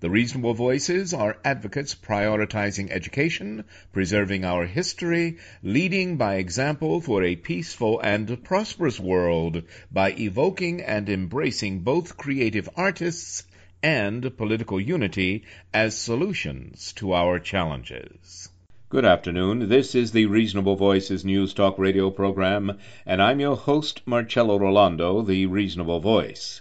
The reasonable voices are advocates prioritizing education, preserving our history, leading by example for a peaceful and prosperous world by evoking and embracing both creative artists and political unity as solutions to our challenges. Good afternoon. This is the Reasonable Voices News Talk radio program, and I'm your host, Marcello Rollando, the Reasonable Voice.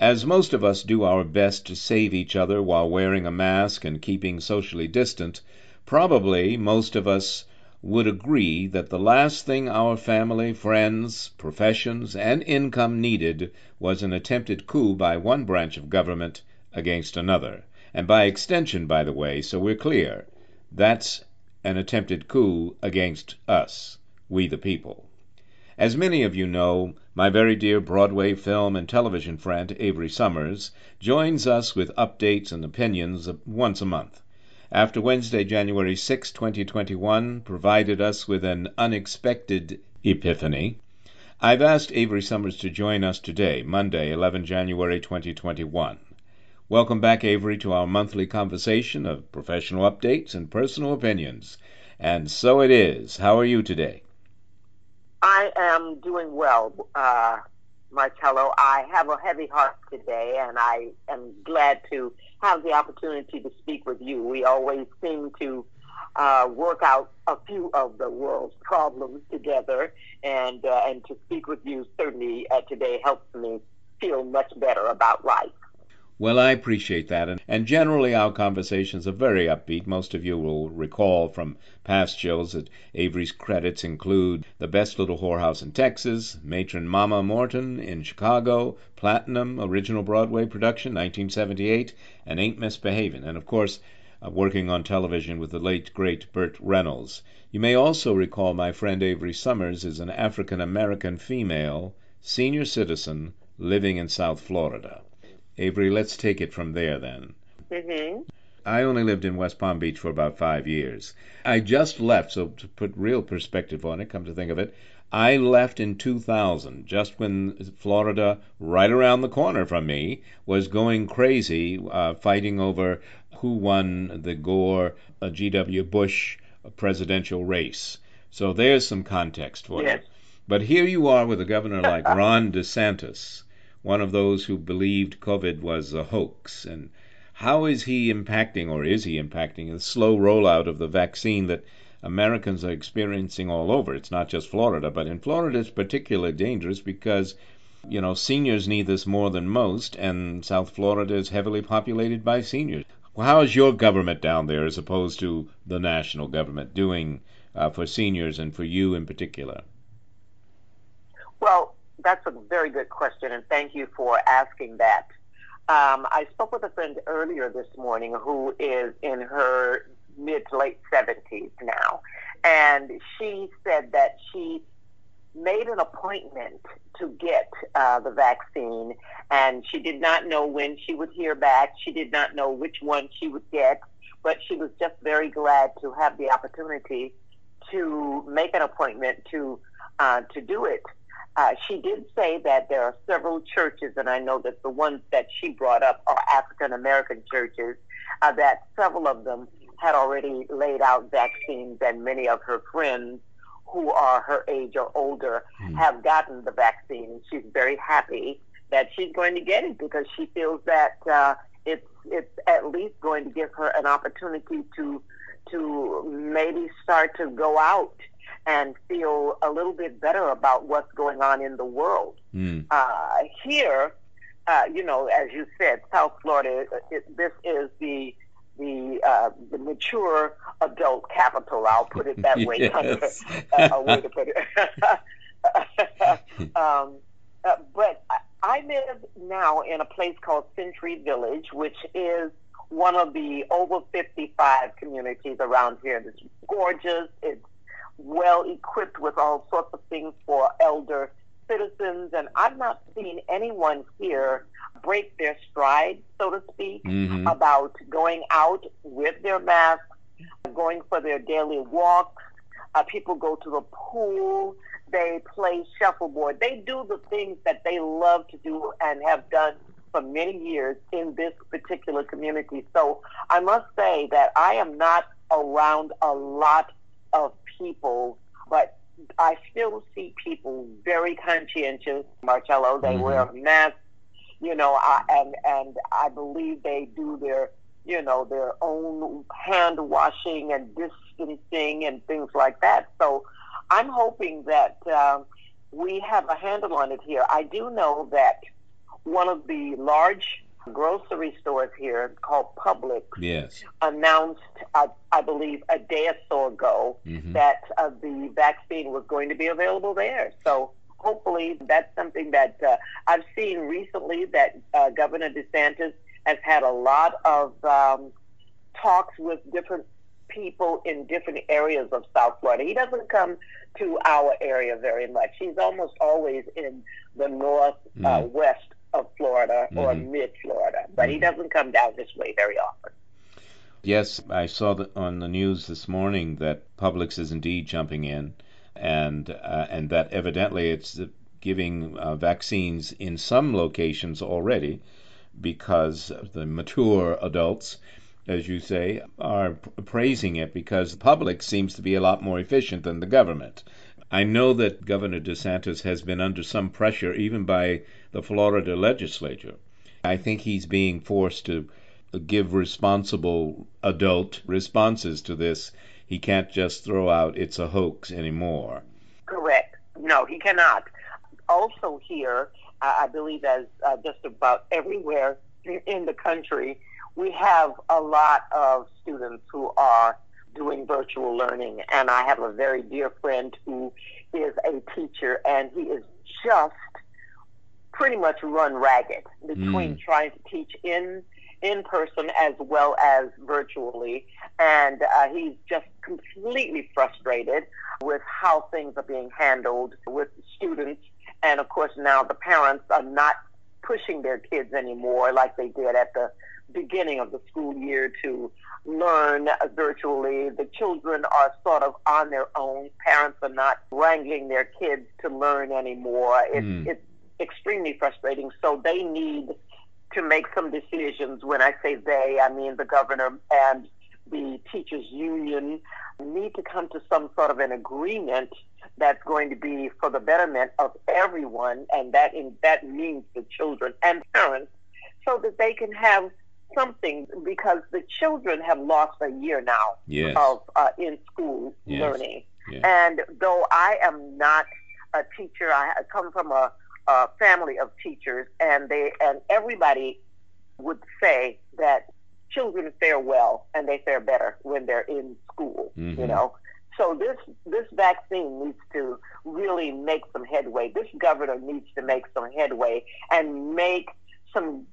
As most of us do our best to save each other while wearing a mask and keeping socially distant, probably most of us would agree that the last thing our family, friends, professions, and income needed was an attempted coup by one branch of government against another. And by extension, by the way, so we're clear, that's an attempted coup against us, we the people. As many of you know, my very dear Broadway film and television friend Avery Sommers, joins us with updates and opinions once a month. After Wednesday, January 6, 2021, provided us with an unexpected epiphany, I've asked Avery Sommers to join us today, Monday, 11 January 2021. Welcome back, Avery, to our monthly conversation of professional updates and personal opinions. And so it is. How are you today? I am doing well, uh, Marcello. I have a heavy heart today, and I am glad to have the opportunity to speak with you. We always seem to uh, work out a few of the world's problems together, and uh, and to speak with you certainly uh, today helps me feel much better about life. Well, I appreciate that. And, generally, our conversations are very upbeat. Most of you will recall from past shows that Avery's credits include The Best Little Whorehouse in Texas, Matron Mama Morton in Chicago, Platinum, original Broadway production, 1978, and Ain't Misbehavin'. And of course, uh, working on television with the late, great Burt Reynolds. You may also recall my friend Avery Sommers is an African American female, senior citizen, living in South Florida. Avery, let's take it from there then. Mm-hmm. I only lived in West Palm Beach for about five years. I just left, so to put real perspective on it, come to think of it, I left in 2000, just when Florida, right around the corner from me, was going crazy, uh, fighting over who won the Gore uh, G.W. Bush presidential race. So there's some context for yes. you. But here you are with a governor like Ron DeSantis one of those who believed COVID was a hoax. And how is he impacting, or is he impacting, the slow rollout of the vaccine that Americans are experiencing all over? It's not just Florida, but in Florida it's particularly dangerous because you know, seniors need this more than most, and South Florida is heavily populated by seniors. Well, how is your government down there as opposed to the national government doing uh, for seniors and for you in particular? Well, that's a very good question, and thank you for asking that. Um, I spoke with a friend earlier this morning who is in her mid to late 70s now, and she said that she made an appointment to get uh, the vaccine, and she did not know when she would hear back. She did not know which one she would get, but she was just very glad to have the opportunity to make an appointment to uh, to do it. Uh, she did say that there are several churches, and I know that the ones that she brought up are African American churches, uh, that several of them had already laid out vaccines, and many of her friends who are her age or older mm. have gotten the vaccine. She's very happy that she's going to get it because she feels that uh, it's it's at least going to give her an opportunity to to maybe start to go out and feel a little bit better about what's going on in the world. Mm. Uh, here, uh, you know, as you said, South Florida, it, this is the the uh, the mature adult capital. I'll put it that way. yes. uh, a way to put it. um, uh, but I live now in a place called Century Village, which is one of the over 55 communities around here. It's gorgeous. It's well equipped with all sorts of things for elder citizens, and I've not seen anyone here break their stride, so to speak, mm-hmm. about going out with their masks, going for their daily walks. Uh, people go to the pool, they play shuffleboard, they do the things that they love to do and have done for many years in this particular community. So I must say that I am not around a lot of people, but I still see people very conscientious. Marcello, they mm-hmm. wear masks, you know, I, and and I believe they do their, you know, their own hand washing and distancing and things like that. So I'm hoping that um, we have a handle on it here. I do know that one of the large grocery stores here called Publix yes. announced, uh, I believe, a day or so ago mm-hmm. that uh, the vaccine was going to be available there. So hopefully that's something that uh, I've seen recently that uh, Governor DeSantis has had a lot of um, talks with different people in different areas of South Florida. He doesn't come to our area very much. He's almost always in the north mm. uh, west of Florida mm-hmm. or mid Florida, but mm-hmm. he doesn't come down this way very often. Yes, I saw on the news this morning that Publix is indeed jumping in, and uh, and that evidently it's giving uh, vaccines in some locations already, because the mature adults, as you say, are praising it because Publix seems to be a lot more efficient than the government. I know that Governor DeSantis has been under some pressure, even by the Florida legislature. I think he's being forced to give responsible adult responses to this. He can't just throw out it's a hoax anymore. Correct. No, he cannot. Also, here, I believe, as uh, just about everywhere in the country, we have a lot of students who are doing virtual learning. And I have a very dear friend who is a teacher, and he is just pretty much run ragged between mm. trying to teach in in person as well as virtually, and uh, he's just completely frustrated with how things are being handled with students, and of course now the parents are not pushing their kids anymore like they did at the beginning of the school year to learn virtually. The children are sort of on their own. Parents are not wrangling their kids to learn anymore. It's, mm. it's extremely frustrating. So they need to make some decisions. When I say they, I mean the governor and the teachers union need to come to some sort of an agreement that's going to be for the betterment of everyone, and that in, that means the children and parents, so that they can have something because the children have lost a year now yes. of uh, in school yes. learning. Yes. And though I am not a teacher, I come from a, a family of teachers, and they and everybody would say that children fare well and they fare better when they're in school. Mm-hmm. You know. So this this vaccine needs to really make some headway. This governor needs to make some headway and make some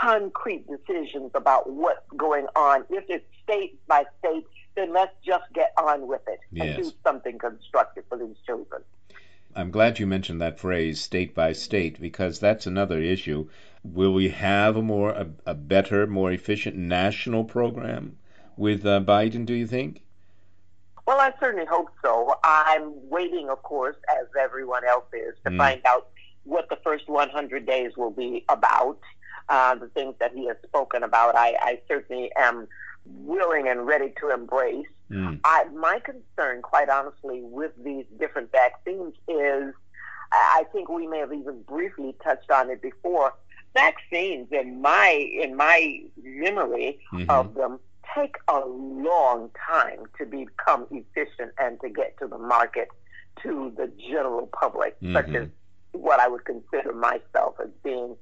concrete decisions about what's going on. If it's state by state, then let's just get on with it yes. and do something constructive for these children. I'm glad you mentioned that phrase, state by state, because that's another issue. Will we have a more, a, a better, more efficient national program with uh, Biden? Do you think? Well, I certainly hope so. I'm waiting, of course, as everyone else is, to mm. find out what the first 100 days will be about uh, the things that he has spoken about. I, I certainly am willing and ready to embrace. Mm. I, my concern, quite honestly, with these different vaccines is I think we may have even briefly touched on it before. Vaccines, in my in my memory Mhm. of them, take a long time to become efficient and to get to the market to the general public, such Mhm. as what I would consider myself as being.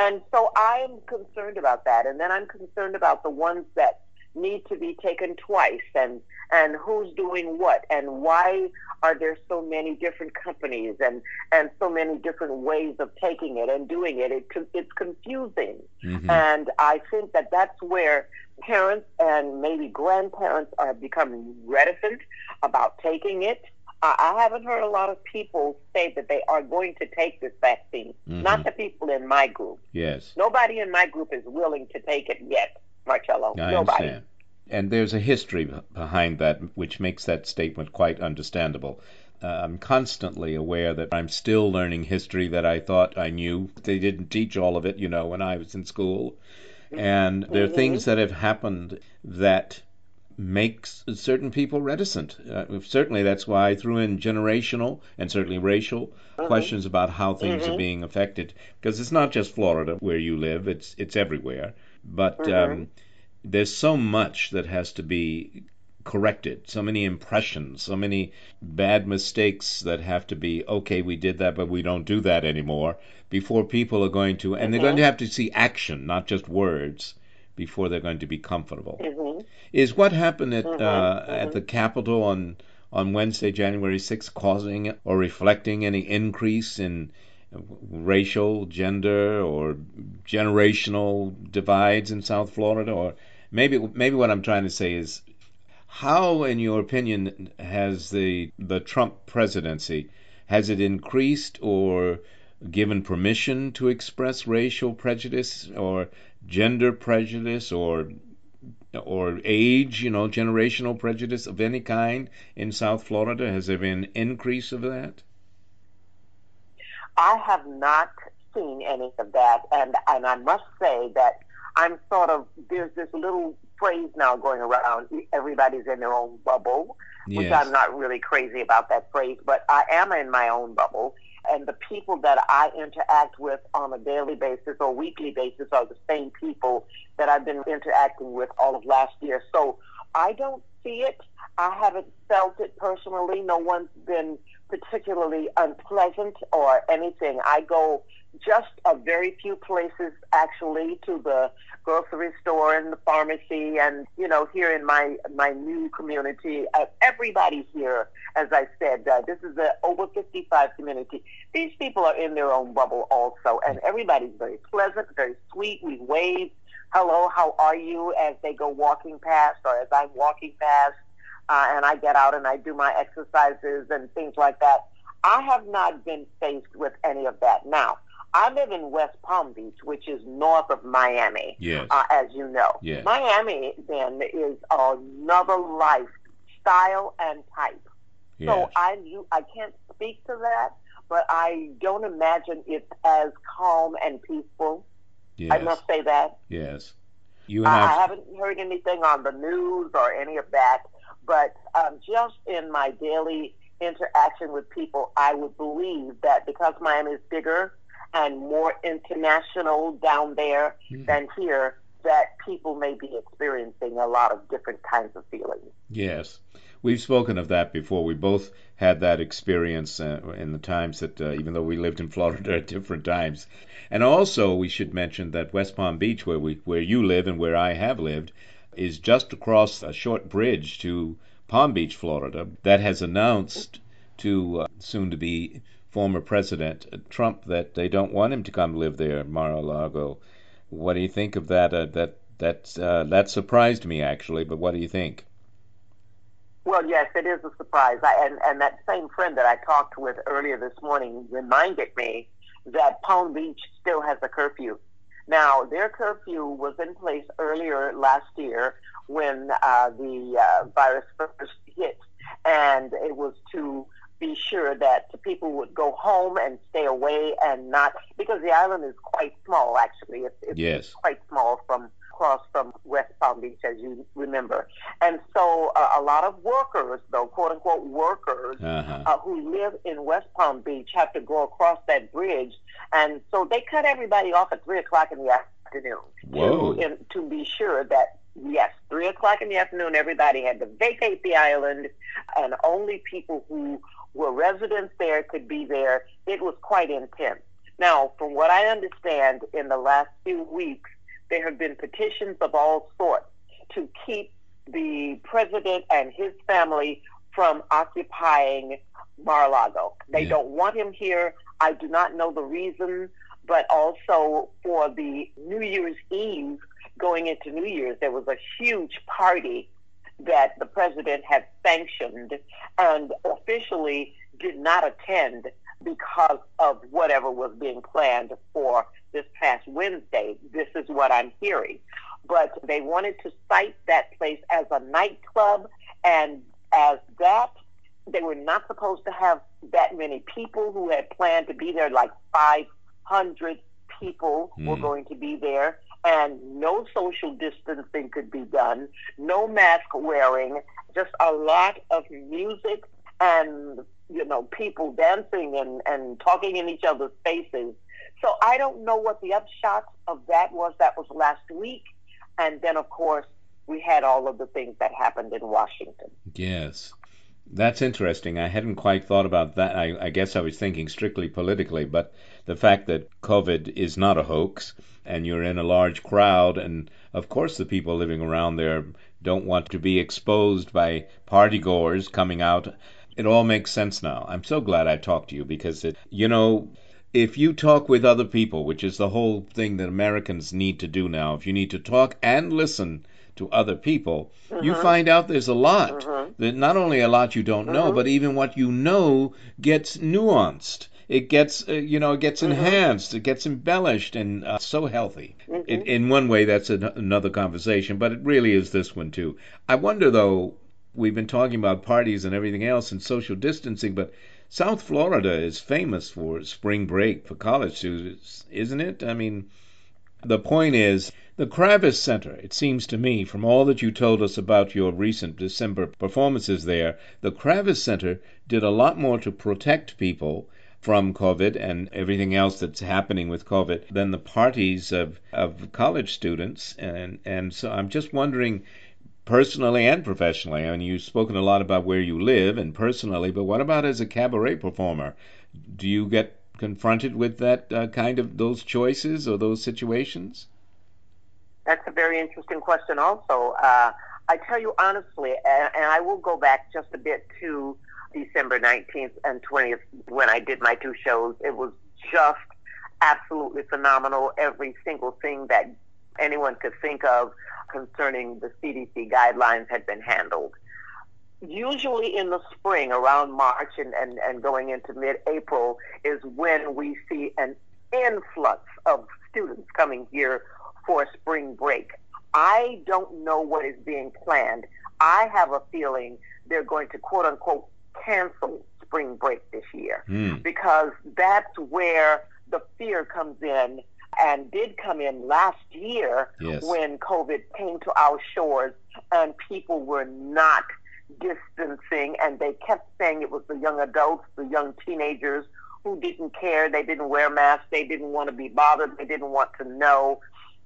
And so I'm concerned about that. And then I'm concerned about the ones that need to be taken twice and and who's doing what and why are there so many different companies and and so many different ways of taking it and doing it it it's confusing Mhm. and i think that that's where parents and maybe grandparents are becoming reticent about taking it i haven't heard a lot of people say that they are going to take this vaccine Mhm. not the people in my group Yes. nobody in my group is willing to take it yet marcello I nobody understand. And there's a history behind that which makes that statement quite understandable. Uh, I'm constantly aware that I'm still learning history that I thought I knew. They didn't teach all of it, you know, when I was in school. And there are Mhm. things that have happened that makes certain people reticent. Uh, certainly that's why I threw in generational and certainly racial Mhm. questions about how things are Mhm. being affected because it's not just Florida where you live, it's it's everywhere. But Mhm. um, there's so much that has to be corrected, so many impressions, so many bad mistakes that have to be okay, we did that, but we don't do that anymore before people are going to, and they're Mhm. going to have to see action, not just words, before they're going to be comfortable. Mhm. Is what happened at Mhm, uh, mhm. at the Capitol on on Wednesday, January 6th, causing or reflecting any increase in racial, gender, or generational divides in South Florida? Or maybe maybe what I'm trying to say is, how, in your opinion, has the the Trump presidency has it increased or given permission to express racial prejudice or gender prejudice or or age, you know, generational prejudice of any kind in South Florida? Has there been increase of that? I have not seen any of that, and and I must say that I'm sort of there's this little phrase now going around. Everybody's in their own bubble, which I'm not really crazy about that phrase, but I am in my own bubble, and the people that I interact with on a daily basis or weekly basis are the same people that I've been interacting with all of last year. So I don't see it. I haven't felt it personally. No one's been particularly unpleasant or anything. I go just a very few places actually to the grocery store and the pharmacy and you know here in my my new community uh, everybody here as I said uh, this is a over 55 community these people are in their own bubble also and everybody's very pleasant very sweet we wave hello how are you as they go walking past or as I'm walking past uh, and I get out and I do my exercises and things like that. I have not been faced with any of that. Now, I live in West Palm Beach, which is north of Miami, Yes. uh, as you know. Yes. Miami, then, is another lifestyle and type. yes. So I, you, I can't speak to that, but I don't imagine it's as calm and peaceful. yes. I must say that. Yes. You and I, haven't heard anything on the news or any of that, but um, just in my daily interaction with people, I would believe that because Miami is bigger and more international down there Mhm. than here, that people may be experiencing a lot of different kinds of feelings. Yes. We've spoken of that before. We both had that experience uh, in the times that, uh, even though we lived in Florida at different times. And also, we should mention that West Palm Beach, where we, where you live and where I have lived, is just across a short bridge to Palm Beach, Florida, that has announced to uh, soon-to-be former President Trump that they don't want him to come live there, Mar-a-Lago. What do you think of that? Uh, that uh, that surprised me actually. But what do you think? Well, yes, it is a surprise. I, and, and that same friend that I talked with earlier this morning reminded me that Palm Beach still has a curfew. Now, their curfew was in place earlier last year when uh, the uh, virus first hit, and it was to be sure that people would go home and stay away and not because the island is quite small. Actually, it's, it's Yes. quite small from across from West Palm Beach, as you remember. And so uh, a lot of workers, though, quote unquote workers, Uh-huh. uh, who live in West Palm Beach have to go across that bridge. And so they cut everybody off at 3 o'clock in the afternoon Whoa. to, in, to be sure that, yes, 3 o'clock in the afternoon, everybody had to vacate the island, and only people who were residents there could be there. It was quite intense. Now, from what I understand, in the last few weeks, there have been petitions of all sorts to keep the president and his family from occupying Mar-a-Lago. They Yeah. don't want him here. I do not know the reason, but also for the New Year's Eve going into New Year's, there was a huge party that the president had sanctioned and officially did not attend because of whatever was being planned for this past Wednesday. This is what I'm hearing. But they wanted to cite that place as a nightclub, and as that, they were not supposed to have that many people who had planned to be there, like 500 people were Mm. going to be there, and no social distancing could be done, no mask wearing, just a lot of music and you know people dancing and and talking in each other's faces. So I don't know what the upshot of that was. That was last week, and then of course we had all of the things that happened in Washington. Yes. That's interesting. I hadn't quite thought about that. I, I guess I was thinking strictly politically, but the fact that COVID is not a hoax and you're in a large crowd, and of course the people living around there don't want to be exposed by party goers coming out. It all makes sense now. I'm so glad I talked to you because it, you know, if you talk with other people, which is the whole thing that Americans need to do now, if you need to talk and listen to other people, you mm-hmm. find out there's a lot. Mm-hmm. That not only a lot you don't know, mm-hmm. but even what you know gets nuanced. It gets, uh, you know, it gets enhanced. It gets embellished, and uh, so healthy. In, in one way, that's an, another conversation, but it really is this one too. I wonder though. We've been talking about parties and everything else and social distancing, but South Florida is famous for spring break for college students, isn't it? I mean, the point is, the Kravis Center, it seems to me, from all that you told us about your recent December performances there, the Kravis Center did a lot more to protect people from COVID and everything else that's happening with COVID than the parties of, of college students. And, and so I'm just wondering, personally and professionally, I mean, you've spoken a lot about where you live and personally, but what about as a cabaret performer? Do you get confronted with that uh, kind of those choices or those situations? That's a very interesting question, also. Uh, I tell you honestly, and, and I will go back just a bit to December 19th and 20th when I did my two shows. It was just absolutely phenomenal. Every single thing that anyone could think of concerning the CDC guidelines had been handled. Usually in the spring, around March and, and, and going into mid April, is when we see an influx of students coming here for spring break. I don't know what is being planned. I have a feeling they're going to quote unquote cancel spring break this year Mm. because that's where the fear comes in and did come in last year Yes. when COVID came to our shores and people were not distancing and they kept saying it was the young adults, the young teenagers who didn't care. They didn't wear masks. They didn't want to be bothered. They didn't want to know.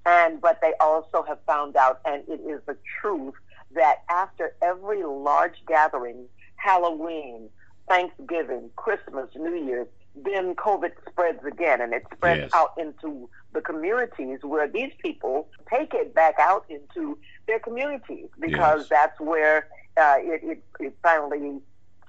And, but they also have found out, and it is the truth, that after every large gathering, Halloween, Thanksgiving, Christmas, New Year's, then COVID spreads again and it spreads Yes. out into the communities where these people take it back out into their communities because Yes. that's where uh, it, it, it finally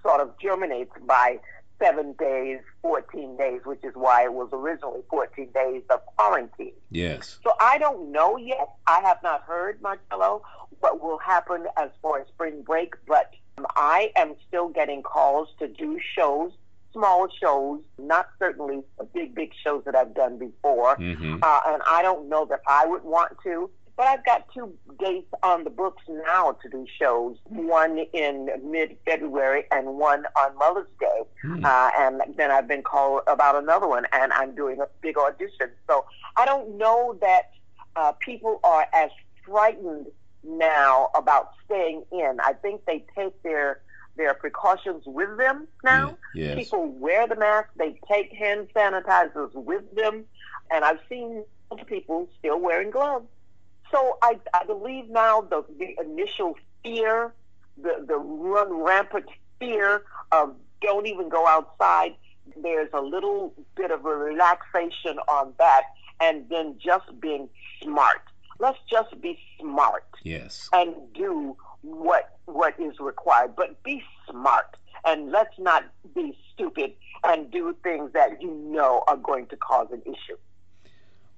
sort of germinates by seven days, 14 days, which is why it was originally 14 days of quarantine. Yes. So I don't know yet. I have not heard, Marcello, what will happen as far as spring break, but um, I am still getting calls to do shows, small shows, not certainly the big, big shows that I've done before. hmm Uh, and I don't know that I would want to, but I've got two dates on the books now to do shows. One in mid-February and one on Mother's Day. Hmm. Uh, and then I've been called about another one, and I'm doing a big audition. So I don't know that uh, people are as frightened now about staying in. I think they take their their precautions with them now. Yeah, yes. People wear the mask. They take hand sanitizers with them, and I've seen people still wearing gloves. So I, I believe now the, the initial fear, the, the run rampant fear of don't even go outside, there's a little bit of a relaxation on that, and then just being smart. Let's just be smart. Yes. And do what what is required, but be smart. And let's not be stupid and do things that you know are going to cause an issue.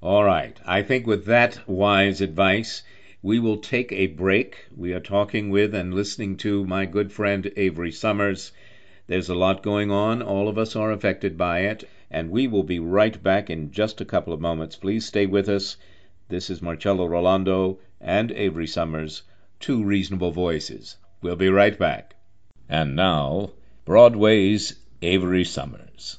All right. I think with that wise advice, we will take a break. We are talking with and listening to my good friend Avery Sommers. There's a lot going on. All of us are affected by it. And we will be right back in just a couple of moments. Please stay with us. This is Marcello Rollando and Avery Sommers, two reasonable voices. We'll be right back. And now, Broadway's Avery Sommers.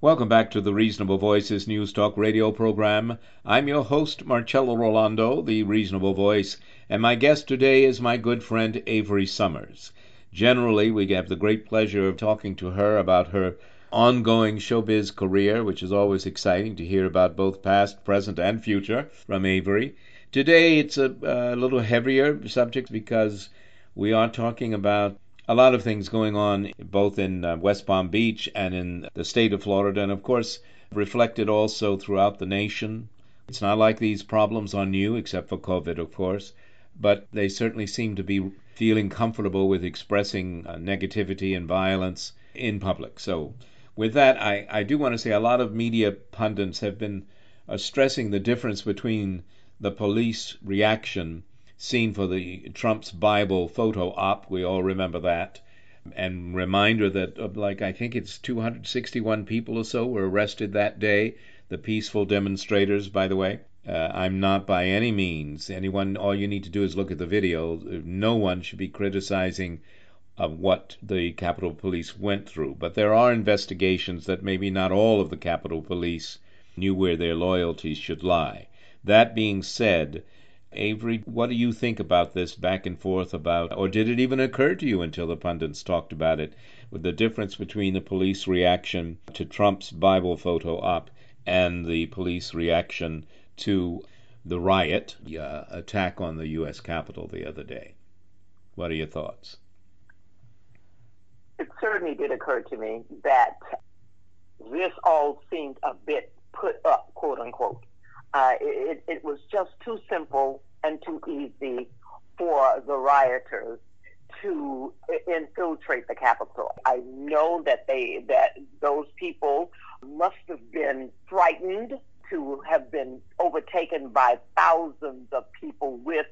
Welcome back to the Reasonable Voices News Talk radio program. I'm your host, Marcello Rollando, the Reasonable Voice, and my guest today is my good friend Avery Sommers. Generally, we have the great pleasure of talking to her about her ongoing showbiz career, which is always exciting to hear about both past, present, and future from Avery. Today, it's a, a little heavier subject because we are talking about a lot of things going on both in uh, West Palm Beach and in the state of Florida, and of course, reflected also throughout the nation. It's not like these problems are new, except for COVID, of course, but they certainly seem to be feeling comfortable with expressing uh, negativity and violence in public. So, with that, I, I do want to say a lot of media pundits have been uh, stressing the difference between the police reaction seen for the Trump's Bible photo op. We all remember that. And reminder that, uh, like, I think it's 261 people or so were arrested that day. The peaceful demonstrators, by the way. Uh, I'm not by any means anyone. All you need to do is look at the video. No one should be criticizing uh, what the Capitol Police went through. But there are investigations that maybe not all of the Capitol Police knew where their loyalties should lie. That being said, Avery, what do you think about this back and forth about, or did it even occur to you until the pundits talked about it, with the difference between the police reaction to Trump's Bible photo op and the police reaction to the riot, the uh, attack on the U.S. Capitol the other day? What are your thoughts? It certainly did occur to me that this all seemed a bit put up, quote unquote. Uh, it, it was just too simple and too easy for the rioters to infiltrate the Capitol. I know that they that those people must have been frightened to have been overtaken by thousands of people with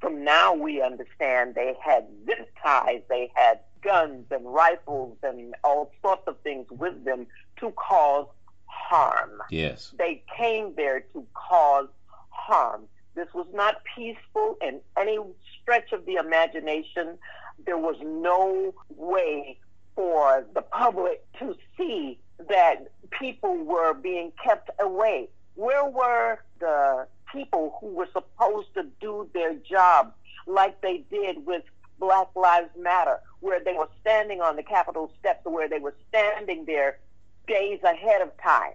from now we understand they had zip ties, they had guns and rifles and all sorts of things with them to cause harm. Yes. They came there to cause harm. This was not peaceful in any stretch of the imagination. There was no way for the public to see that people were being kept away. Where were the people who were supposed to do their job like they did with Black Lives Matter, where they were standing on the Capitol steps, where they were standing there days ahead of time?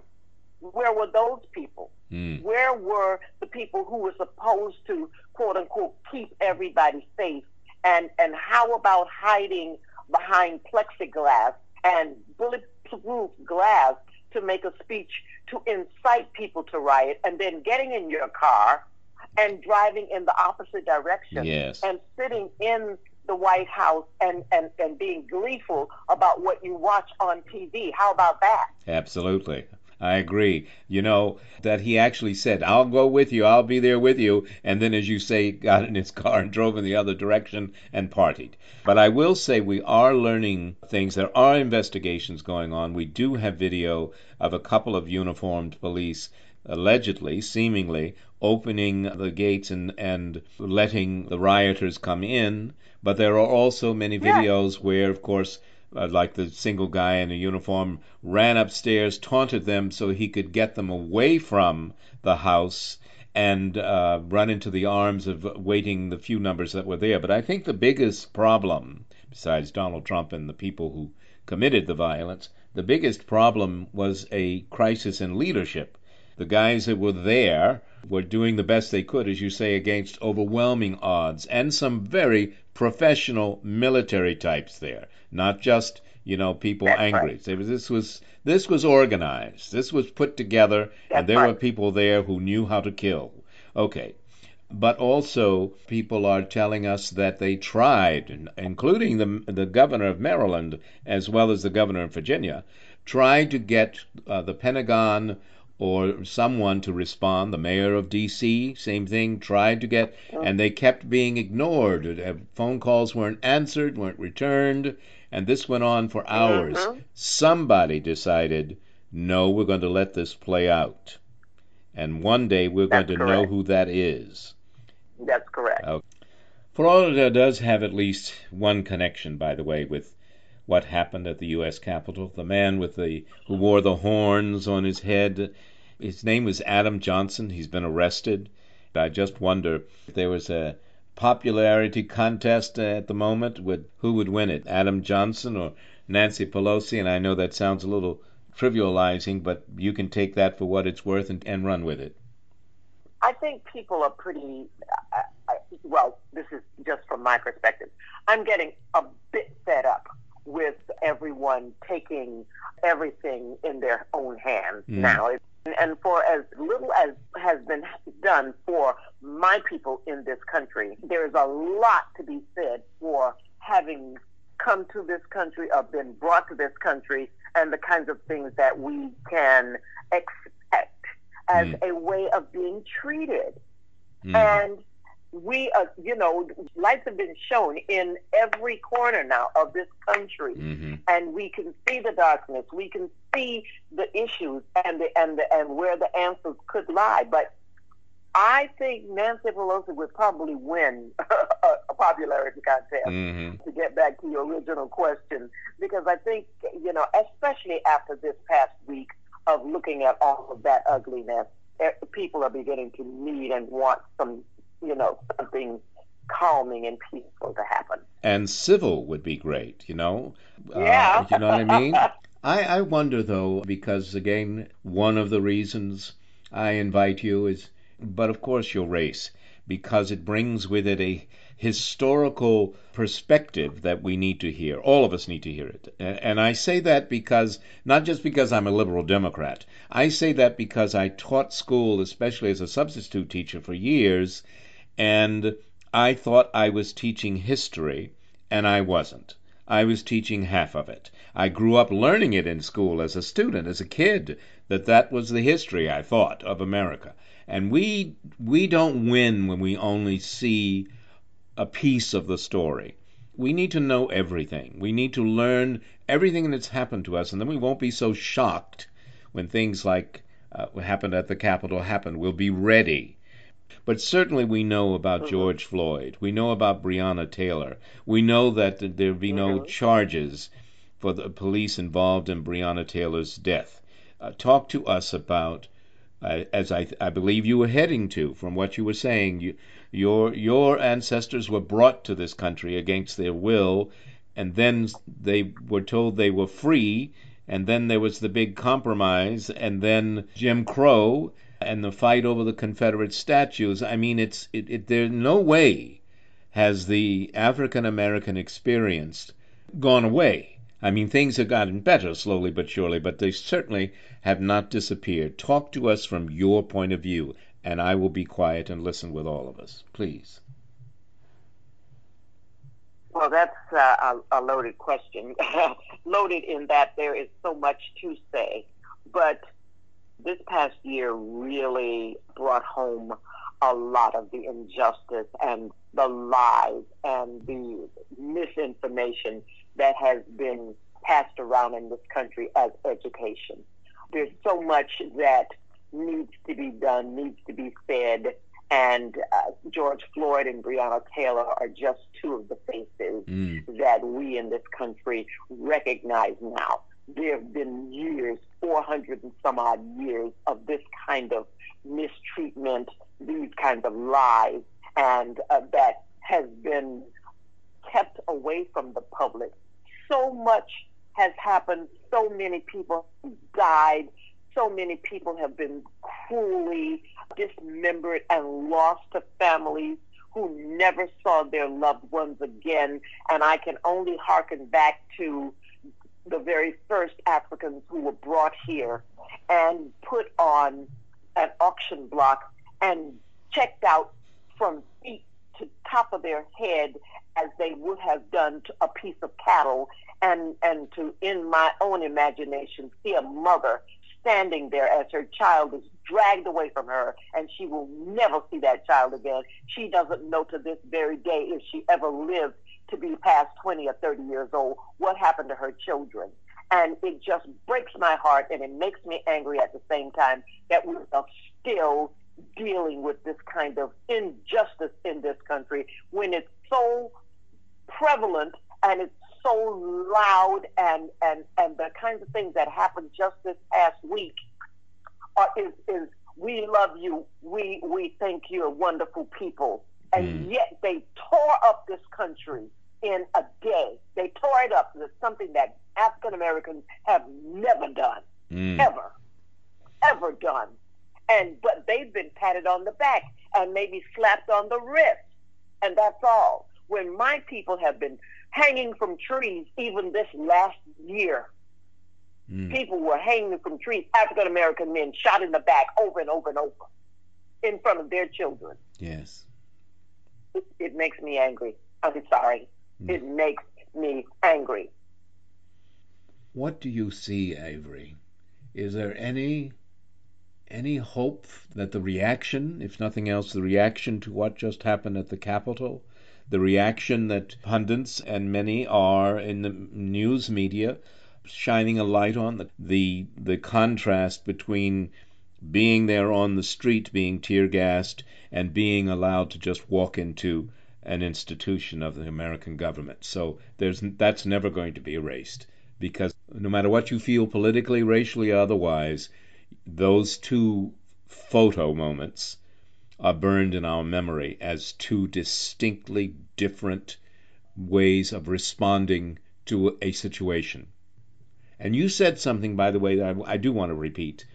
Where were those people? Mm. Where were the people who were supposed to, quote unquote, keep everybody safe? And, and how about hiding behind plexiglass and bulletproof glass to make a speech to incite people to riot and then getting in your car and driving in the opposite direction Yes. and sitting in the White House and, and, and being gleeful about what you watch on TV. How about that? Absolutely. I agree. You know, that he actually said, I'll go with you, I'll be there with you, and then, as you say, got in his car and drove in the other direction and partied. But I will say we are learning things. There are investigations going on. We do have video of a couple of uniformed police allegedly, seemingly, opening the gates and, and letting the rioters come in. But there are also many videos where, of course, uh, like the single guy in a uniform ran upstairs, taunted them so he could get them away from the house and uh, run into the arms of waiting the few numbers that were there. But I think the biggest problem, besides Donald Trump and the people who committed the violence, the biggest problem was a crisis in leadership. The guys that were there were doing the best they could, as you say, against overwhelming odds and some very professional military types there, not just you know people That's angry. right. This was this was organized. This was put together, That's and there were people there who knew how to kill. Okay. But also, people are telling us that they tried, including the the governor of Maryland as well as the governor of Virginia, tried to get uh, the Pentagon or someone to respond. The mayor of D.C., same thing, tried to get, and they kept being ignored. Uh, Phone calls weren't answered, weren't returned, and this went on for hours. Mhm. Somebody decided, no, we're going to let this play out. And one day we're going That's to know who that is. That's correct. Florida does have at least one connection, by the way, with what happened at the U.S. Capitol. The man with the who wore the horns on his head, his name was Adam Johnson. He's been arrested. I just wonder if there was a popularity contest at the moment with who would win it, Adam Johnson or Nancy Pelosi. And I know that sounds a little trivializing, but you can take that for what it's worth and, and run with it. I think people are pretty. I, I, well, this is just from my perspective. I'm getting a bit fed up with everyone taking everything in their own hands Mm. now. It- And for as little as has been done for my people in this country, there is a lot to be said for having come to this country or been brought to this country and the kinds of things that we can expect as Mm. a way of being treated. Mm. And we, uh, you know, lights have been shown in every corner now of this country, hmm and we can see the darkness. We can see the issues and the and the and where the answers could lie. But I think Nancy Pelosi would probably win a, popularity contest hmm to get back to your original question, because I think, you know, especially after this past week of looking at all of that ugliness, eh, people are beginning to need and want some, you know, something calming and peaceful to happen. and civil would be great, you know? Yeah. Uh, you know what I mean? I, I wonder, though, because, again, one of the reasons I invite you is, but of course, your race. because it brings with it a historical perspective that we need to hear. All of us need to hear it. And I say that because, not just because I'm a liberal Democrat, I say that because I taught school, especially as a substitute teacher, for years, and I thought I was teaching history, and I wasn't. I was teaching half of it. I grew up learning it in school as a student, as a kid, that that was the history, I thought, of America. And we we don't win when we only see a piece of the story. We need to know everything. We need to learn everything that's happened to us, and then we won't be so shocked when things like uh, what happened at the Capitol happen. We'll be ready. But certainly we know about mm-hmm. George Floyd. We know about Breonna Taylor. We know that there'll be no mm-hmm. charges for the police involved in Breonna Taylor's death. Uh, talk to us about, uh, as I, I believe you were heading to from what you were saying, you, your your ancestors were brought to this country against their will, and then they were told they were free, and then there was the big compromise, and then Jim Crow and the fight over the Confederate statues. I mean, it's it, it there's no way has the African American experience gone away. I mean, things have gotten better slowly but surely, but they certainly have not disappeared. Talk to us from your point of view and I will be quiet and listen with all of us. Please. Well, that's uh, a, a loaded question. loaded in that there is so much to say. But this past year really brought home a lot of the injustice and the lies and the misinformation that has been passed around in this country as education. There's so much that needs to be done, needs to be said. And uh, George Floyd and Breonna Taylor are just two of the faces mm. that we in this country recognize now. There have been years, 400 and some odd years of this kind of mistreatment, these kinds of lies, and uh, that has been kept away from the public. So much has happened. So many people died so many people have been cruelly dismembered and lost to families who never saw their loved ones again. And I can only hearken back to the very first Africans who were brought here and put on an auction block and checked out from feet to top of their head as they would have done to a piece of cattle and and to in my own imagination see a mother standing there as her child is dragged away from her and she will never see that child again. She doesn't know to this very day if she ever lived to be past 20 or 30 years old what happened to her children. And it just breaks my heart and it makes me angry at the same time that we are still dealing with this kind of injustice in this country when it's so prevalent and it's so loud and and and the kinds of things that happened just this past week are, is is we love you we we think you're wonderful people and mm. yet they tore up this country in a day they tore it up it's something that african americans have never done mm. ever ever done and but they've been patted on the back and maybe slapped on the wrist and that's all when my people have been hanging from trees even this last year. Mm. People were hanging from trees, African American men shot in the back over and over and over in front of their children. Yes. It, it makes me angry. I'm sorry. It makes me angry. What do you see, Avery? Is there any any hope that the reaction, if nothing else, the reaction to what just happened at the Capitol, the reaction that pundits and many are in the news media shining a light on the the, the contrast between being there on the street being tear gassed and being allowed to just walk into an institution of the American government. So there's that's never going to be erased because no matter what you feel politically, racially, otherwise, those two photo moments are burned in our memory as two distinctly different ways of responding to a situation. And you said something, by the way, that I, I do want to repeat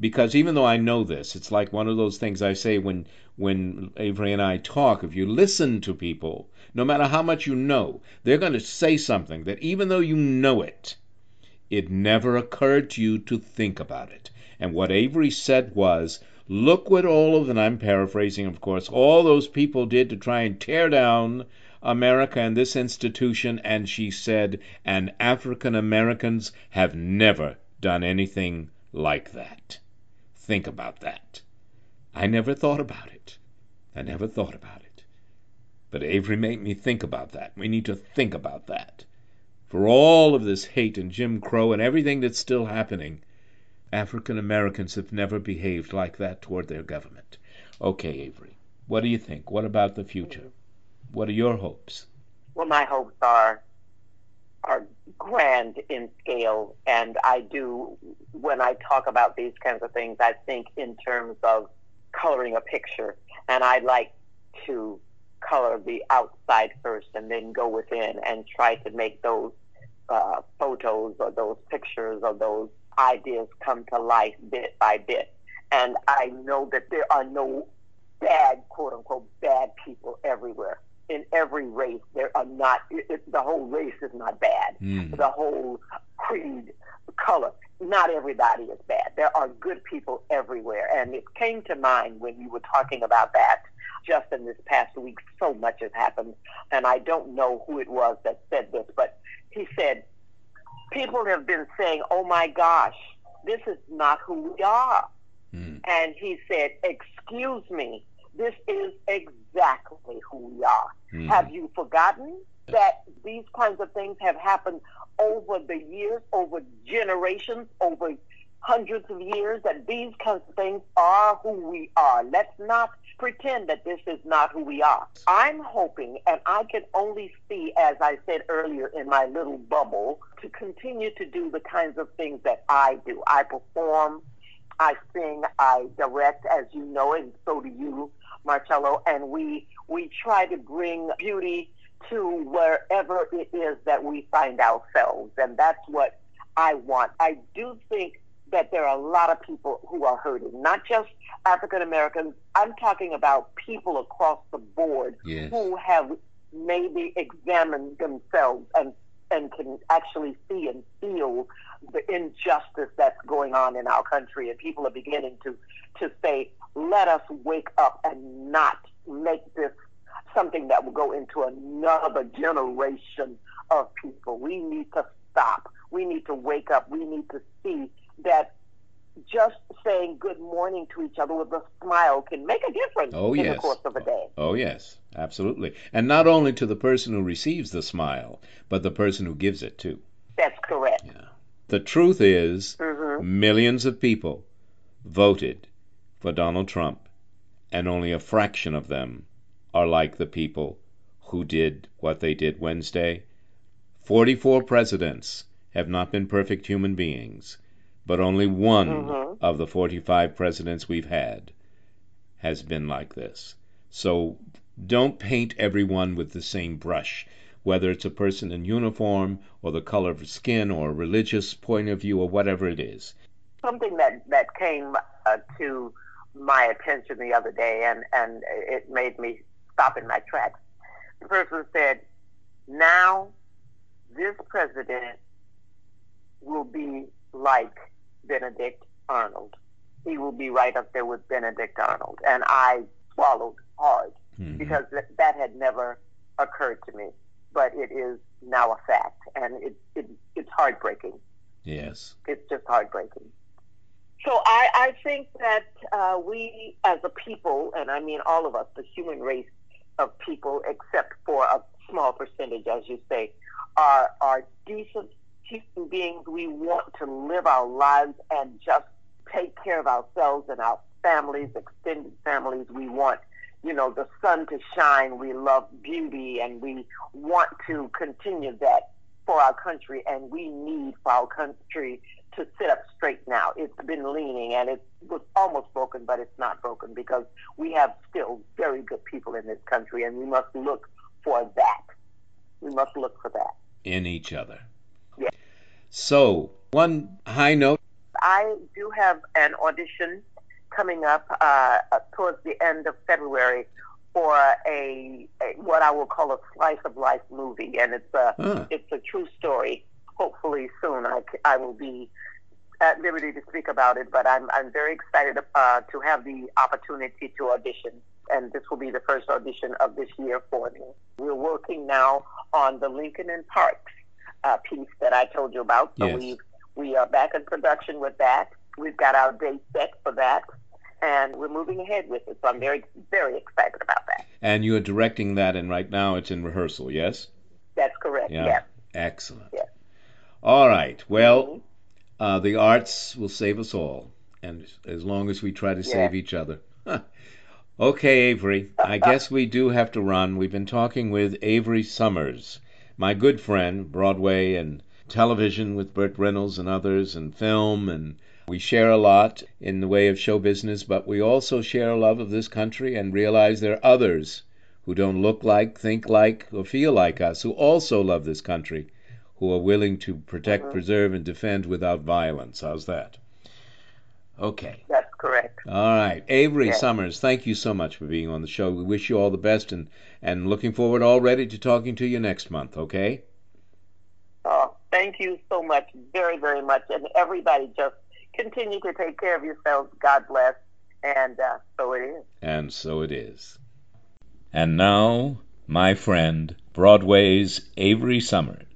because even though I know this, it's like one of those things I say when when Avery and I talk. If you listen to people, no matter how much you know, they're going to say something that even though you know it, it never occurred to you to think about it. And what Avery said was, look what all of, and I'm paraphrasing, of course, all those people did to try and tear down America and this institution. And she said, and African Americans have never done anything like that. Think about that. I never thought about it. I never thought about it. But Avery made me think about that. We need to think about that. For all of this hate and Jim Crow and everything that's still happening, African Americans have never behaved like that toward their government. Okay, Avery, what do you think? What about the future? What are your hopes? Well, my hopes are are grand in scale, and I do when I talk about these kinds of things, I think in terms of coloring a picture, and I like to color the outside first and then go within and try to make those uh, photos or those pictures or those ideas come to life bit by bit. And I know that there are no bad, quote unquote, bad people everywhere in every race there are not it, it, the whole race is not bad. Mm. the whole creed color not everybody is bad. There are good people everywhere. And it came to mind when you were talking about that just in this past week so much has happened. And i don't know who it was that said this but he said people have been saying oh my gosh this is not who we are. Mm. and he said excuse me this is exactly who we are. Mm-hmm. Have you forgotten that these kinds of things have happened over the years, over generations, over hundreds of years, that these kinds of things are who we are. Let's not pretend that this is not who we are. I'm hoping, and I can only see, as I said earlier in my little bubble, to continue to do the kinds of things that I do. I perform, I sing, I direct, as you know, and so do you. Marcello, and we we try to bring beauty to wherever it is that we find ourselves, and that's what I want. I do think that there are a lot of people who are hurting, not just African Americans. I'm talking about people across the board yes. who have maybe examined themselves and and can actually see and feel the injustice that's going on in our country, and people are beginning to to say, let us wake up and not make this something that will go into another generation of people. We need to stop. We need to wake up. We need to see that just saying good morning to each other with a smile can make a difference oh, in yes. the course of a day. Oh, yes, absolutely. And not only to the person who receives the smile, but the person who gives it too. That's correct. Yeah. The truth is, mm-hmm. millions of people voted for Donald Trump, and only a fraction of them are like the people who did what they did Wednesday. 44 presidents have not been perfect human beings, but only one mm-hmm. of the 45 presidents we've had has been like this. So don't paint everyone with the same brush, whether it's a person in uniform or the color of skin or religious point of view or whatever it is. Something that, that came uh, to my attention the other day, and, and it made me stop in my tracks. The person said, now this president will be like Benedict Arnold. He will be right up there with Benedict Arnold. And I swallowed hard mm-hmm. because th- that had never occurred to me. But it is now a fact, and it, it, it's heartbreaking. Yes. It's just heartbreaking. So I, I think that uh, we as a people, and I mean all of us, the human race of people, except for a small percentage, as you say, are, are decent human beings. We want to live our lives and just take care of ourselves and our families, extended families. We want, you know, the sun to shine. We love beauty and we want to continue that for our country and we need for our country to sit up straight now. It's been leaning and it was almost broken, but it's not broken because we have still very good people in this country and we must look for that. We must look for that. In each other. Yeah. So, one high note. I do have an audition coming up uh, towards the end of February for a, a, what I will call a slice of life movie, and it's a Huh. it's a true story. Hopefully soon I will be at liberty to speak about it, but I'm I'm very excited uh, to have the opportunity to audition, and this will be the first audition of this year for me. We're working now on the Lincoln and Parks uh, piece that I told you about. So Yes. we we are back in production with that. We've got our date set for that, and we're moving ahead with it. So I'm very very excited about that. And you are directing that, and right now it's in rehearsal, yes? That's correct. Yeah. Yes. Excellent. Yes. All right. Well, uh, the arts will save us all, and as long as we try to save each other. okay, Avery. I guess we do have to run. We've been talking with Avery Sommers, my good friend, Broadway and television with Burt Reynolds and others, and film, and we share a lot in the way of show business, but we also share a love of this country and realize there are others who don't look like, think like, or feel like us who also love this country, who are willing to protect, preserve, and defend without violence. How's that? Okay. That's correct. All right. Avery Yeah. Sommers, thank you so much for being on the show. We wish you all the best and, and looking forward already to talking to you next month, okay? Oh, thank you so much, very, very much. And everybody just continue to take care of yourselves. God bless. And uh, so it is. And so it is. And now, my friend, Broadway's Avery Sommers.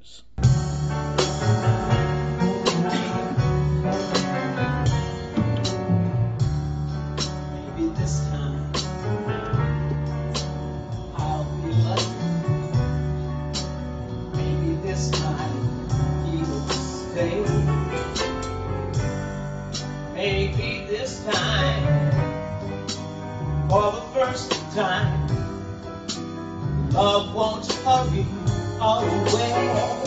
Away.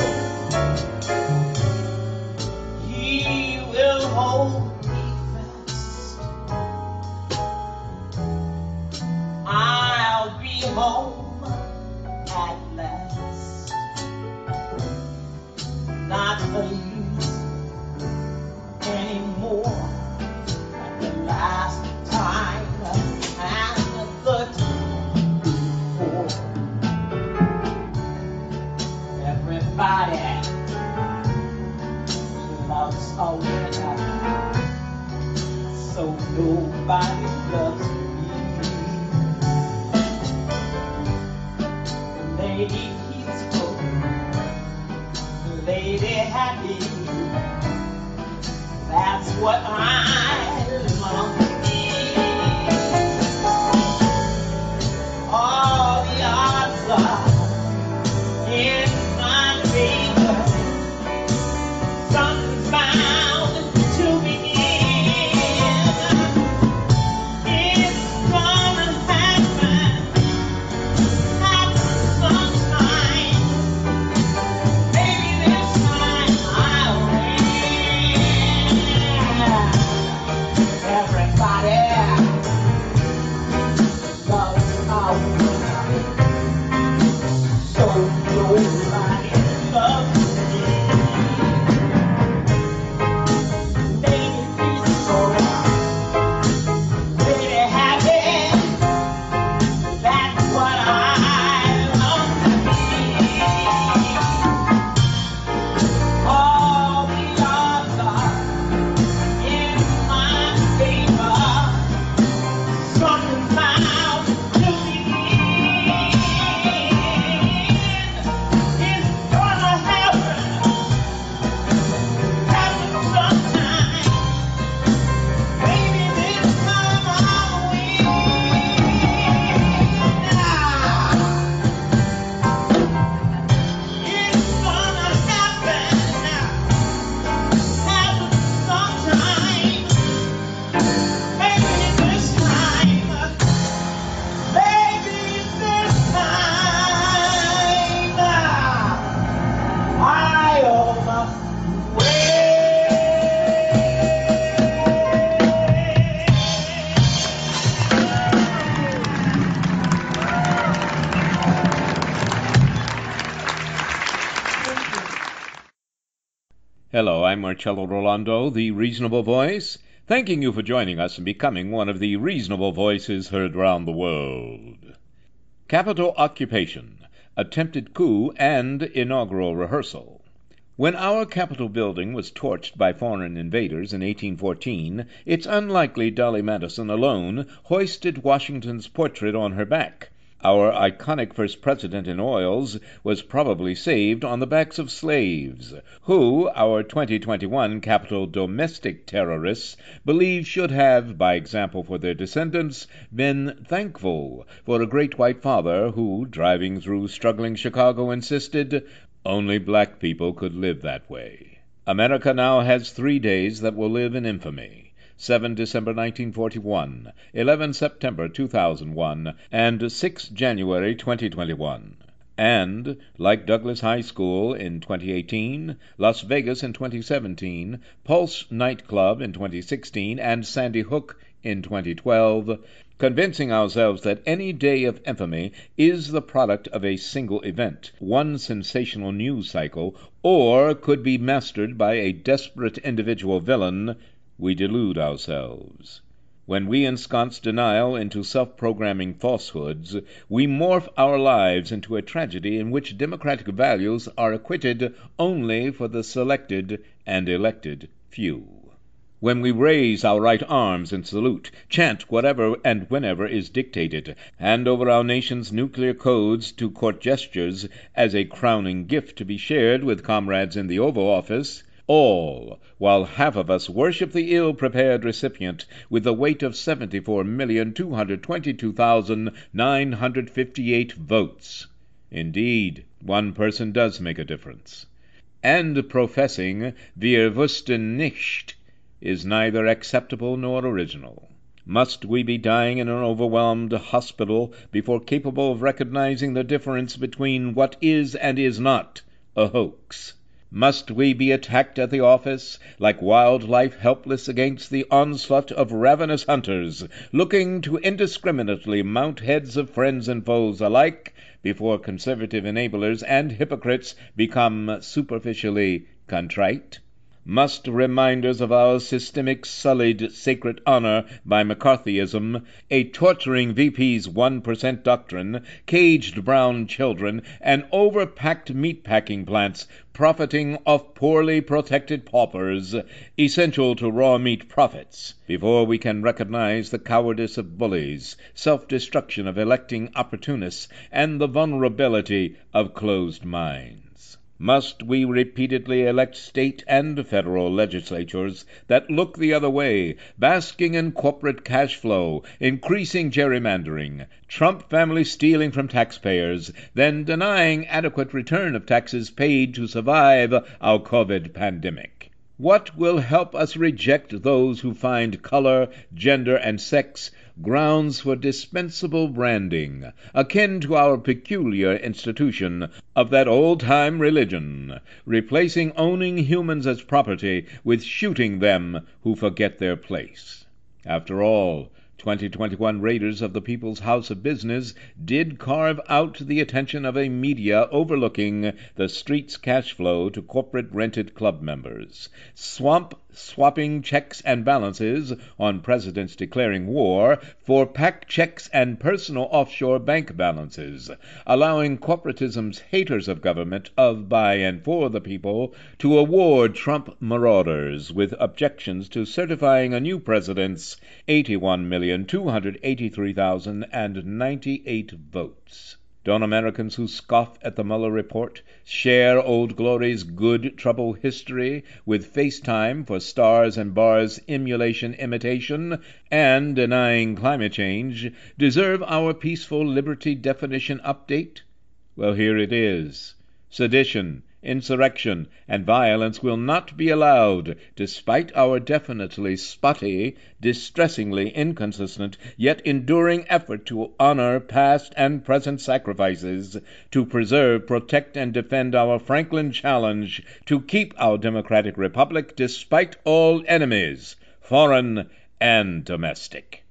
I'm Marcello Rollando, the Reasonable Voice, thanking you for joining us and becoming one of the reasonable voices heard around the world. Capital occupation, attempted coup, and inaugural rehearsal. When our Capitol building was torched by foreign invaders in 1814, it's unlikely Dolley Madison alone hoisted Washington's portrait on her back. Our iconic first president in oils was probably saved on the backs of slaves, who our 2021 capital domestic terrorists believe should have, by example for their descendants, been thankful for a great white father who, driving through struggling Chicago, insisted only black people could live that way. America now has three days that will live in infamy. 7 December 1941, 11 September 2001, and 6 January 2021. And, like Douglas High School in 2018, Las Vegas in 2017, Pulse Nightclub in 2016, and Sandy Hook in 2012, convincing ourselves that any day of infamy is the product of a single event, one sensational news cycle, or could be mastered by a desperate individual villain, we delude ourselves. When we ensconce denial into self programming falsehoods, we morph our lives into a tragedy in which democratic values are acquitted only for the selected and elected few when we raise our right arms in salute, chant whatever and whenever is dictated, hand over our nation's nuclear codes to court gestures as a crowning gift to be shared with comrades in the Oval Office, all while half of us worship the ill prepared recipient with the weight of 74,222,958 votes. Indeed, one person does make a difference. And professing Wir wussten nicht is neither acceptable nor original. Must we be dying in an overwhelmed hospital before capable of recognizing the difference between what is and is not a hoax? Must we be attacked at the office like wildlife helpless against the onslaught of ravenous hunters, looking to indiscriminately mount heads of friends and foes alike before conservative enablers and hypocrites become superficially contrite? Must reminders of our systemic sullied sacred honor by McCarthyism, a torturing VP's 1% doctrine, caged brown children, and overpacked meatpacking plants profiting off poorly protected paupers, essential to raw meat profits, before we can recognize the cowardice of bullies, self destruction of electing opportunists, and the vulnerability of closed minds. Must we repeatedly elect state and federal legislatures that look the other way, basking in corporate cash flow, increasing gerrymandering, Trump family stealing from taxpayers, then denying adequate return of taxes paid to survive our COVID pandemic? What will help us reject those who find color, gender, and sex grounds for dispensable branding, akin to our peculiar institution of that old time religion, replacing owning humans as property with shooting them who forget their place. After all, 2021 Raiders of the People's House of Business did carve out the attention of a media overlooking the street's cash flow to corporate rented club members, swamp swapping checks and balances on presidents declaring war for PAC checks and personal offshore bank balances, allowing corporatism's haters of government, of, by, and for the people to award Trump marauders with objections to certifying a new president's 81,283,098 votes. Don't Americans who scoff at the Mueller report share Old Glory's good trouble history with FaceTime for stars and bars emulation imitation and denying climate change deserve our peaceful liberty definition update? Well, here it is. Sedition, insurrection, and violence will not be allowed, despite our definitely spotty, distressingly inconsistent, yet enduring effort to honor past and present sacrifices, to preserve, protect, and defend our Franklin challenge to keep our democratic republic despite all enemies, foreign and domestic.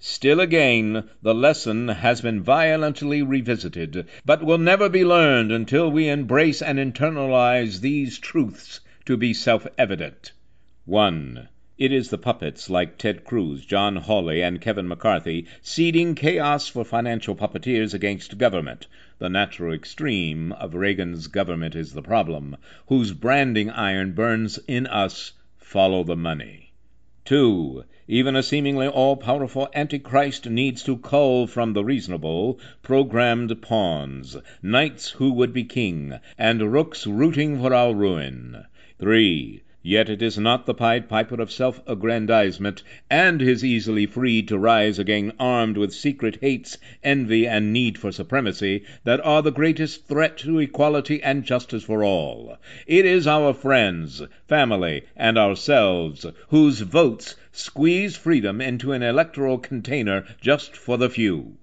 Still again, the lesson has been violently revisited, but will never be learned until we embrace and internalize these truths to be self-evident. 1. It is the puppets like Ted Cruz, John Hawley, and Kevin McCarthy seeding chaos for financial puppeteers against government. The natural extreme of Reagan's government is the problem, whose branding iron burns in us follow the money. 2. Even a seemingly all powerful Antichrist needs to cull from the reasonable, programmed pawns, knights who would be king, and rooks rooting for our ruin. 3. Yet it is not the Pied Piper of self aggrandizement, and his easily freed to rise again armed with secret hates, envy, and need for supremacy, that are the greatest threat to equality and justice for all. It is our friends, family, and ourselves whose votes squeeze freedom into an electoral container just for the few.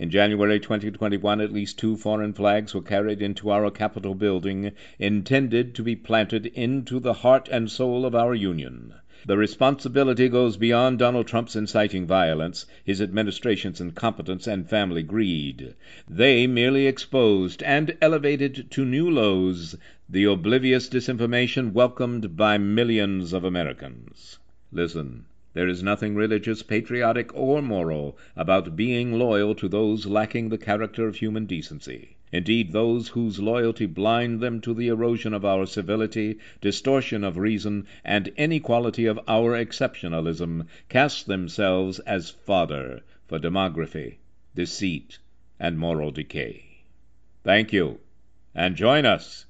In January 2021, at least two foreign flags were carried into our Capitol building, intended to be planted into the heart and soul of our Union. The responsibility goes beyond Donald Trump's inciting violence, his administration's incompetence, and family greed. They merely exposed and elevated to new lows the oblivious disinformation welcomed by millions of Americans. Listen. There is nothing religious, patriotic, or moral about being loyal to those lacking the character of human decency. Indeed, those whose loyalty blind them to the erosion of our civility, distortion of reason, and inequality of our exceptionalism, cast themselves as fodder for demography, deceit, and moral decay. Thank you, and join us.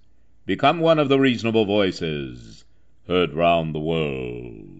Become one of the reasonable voices heard round the world.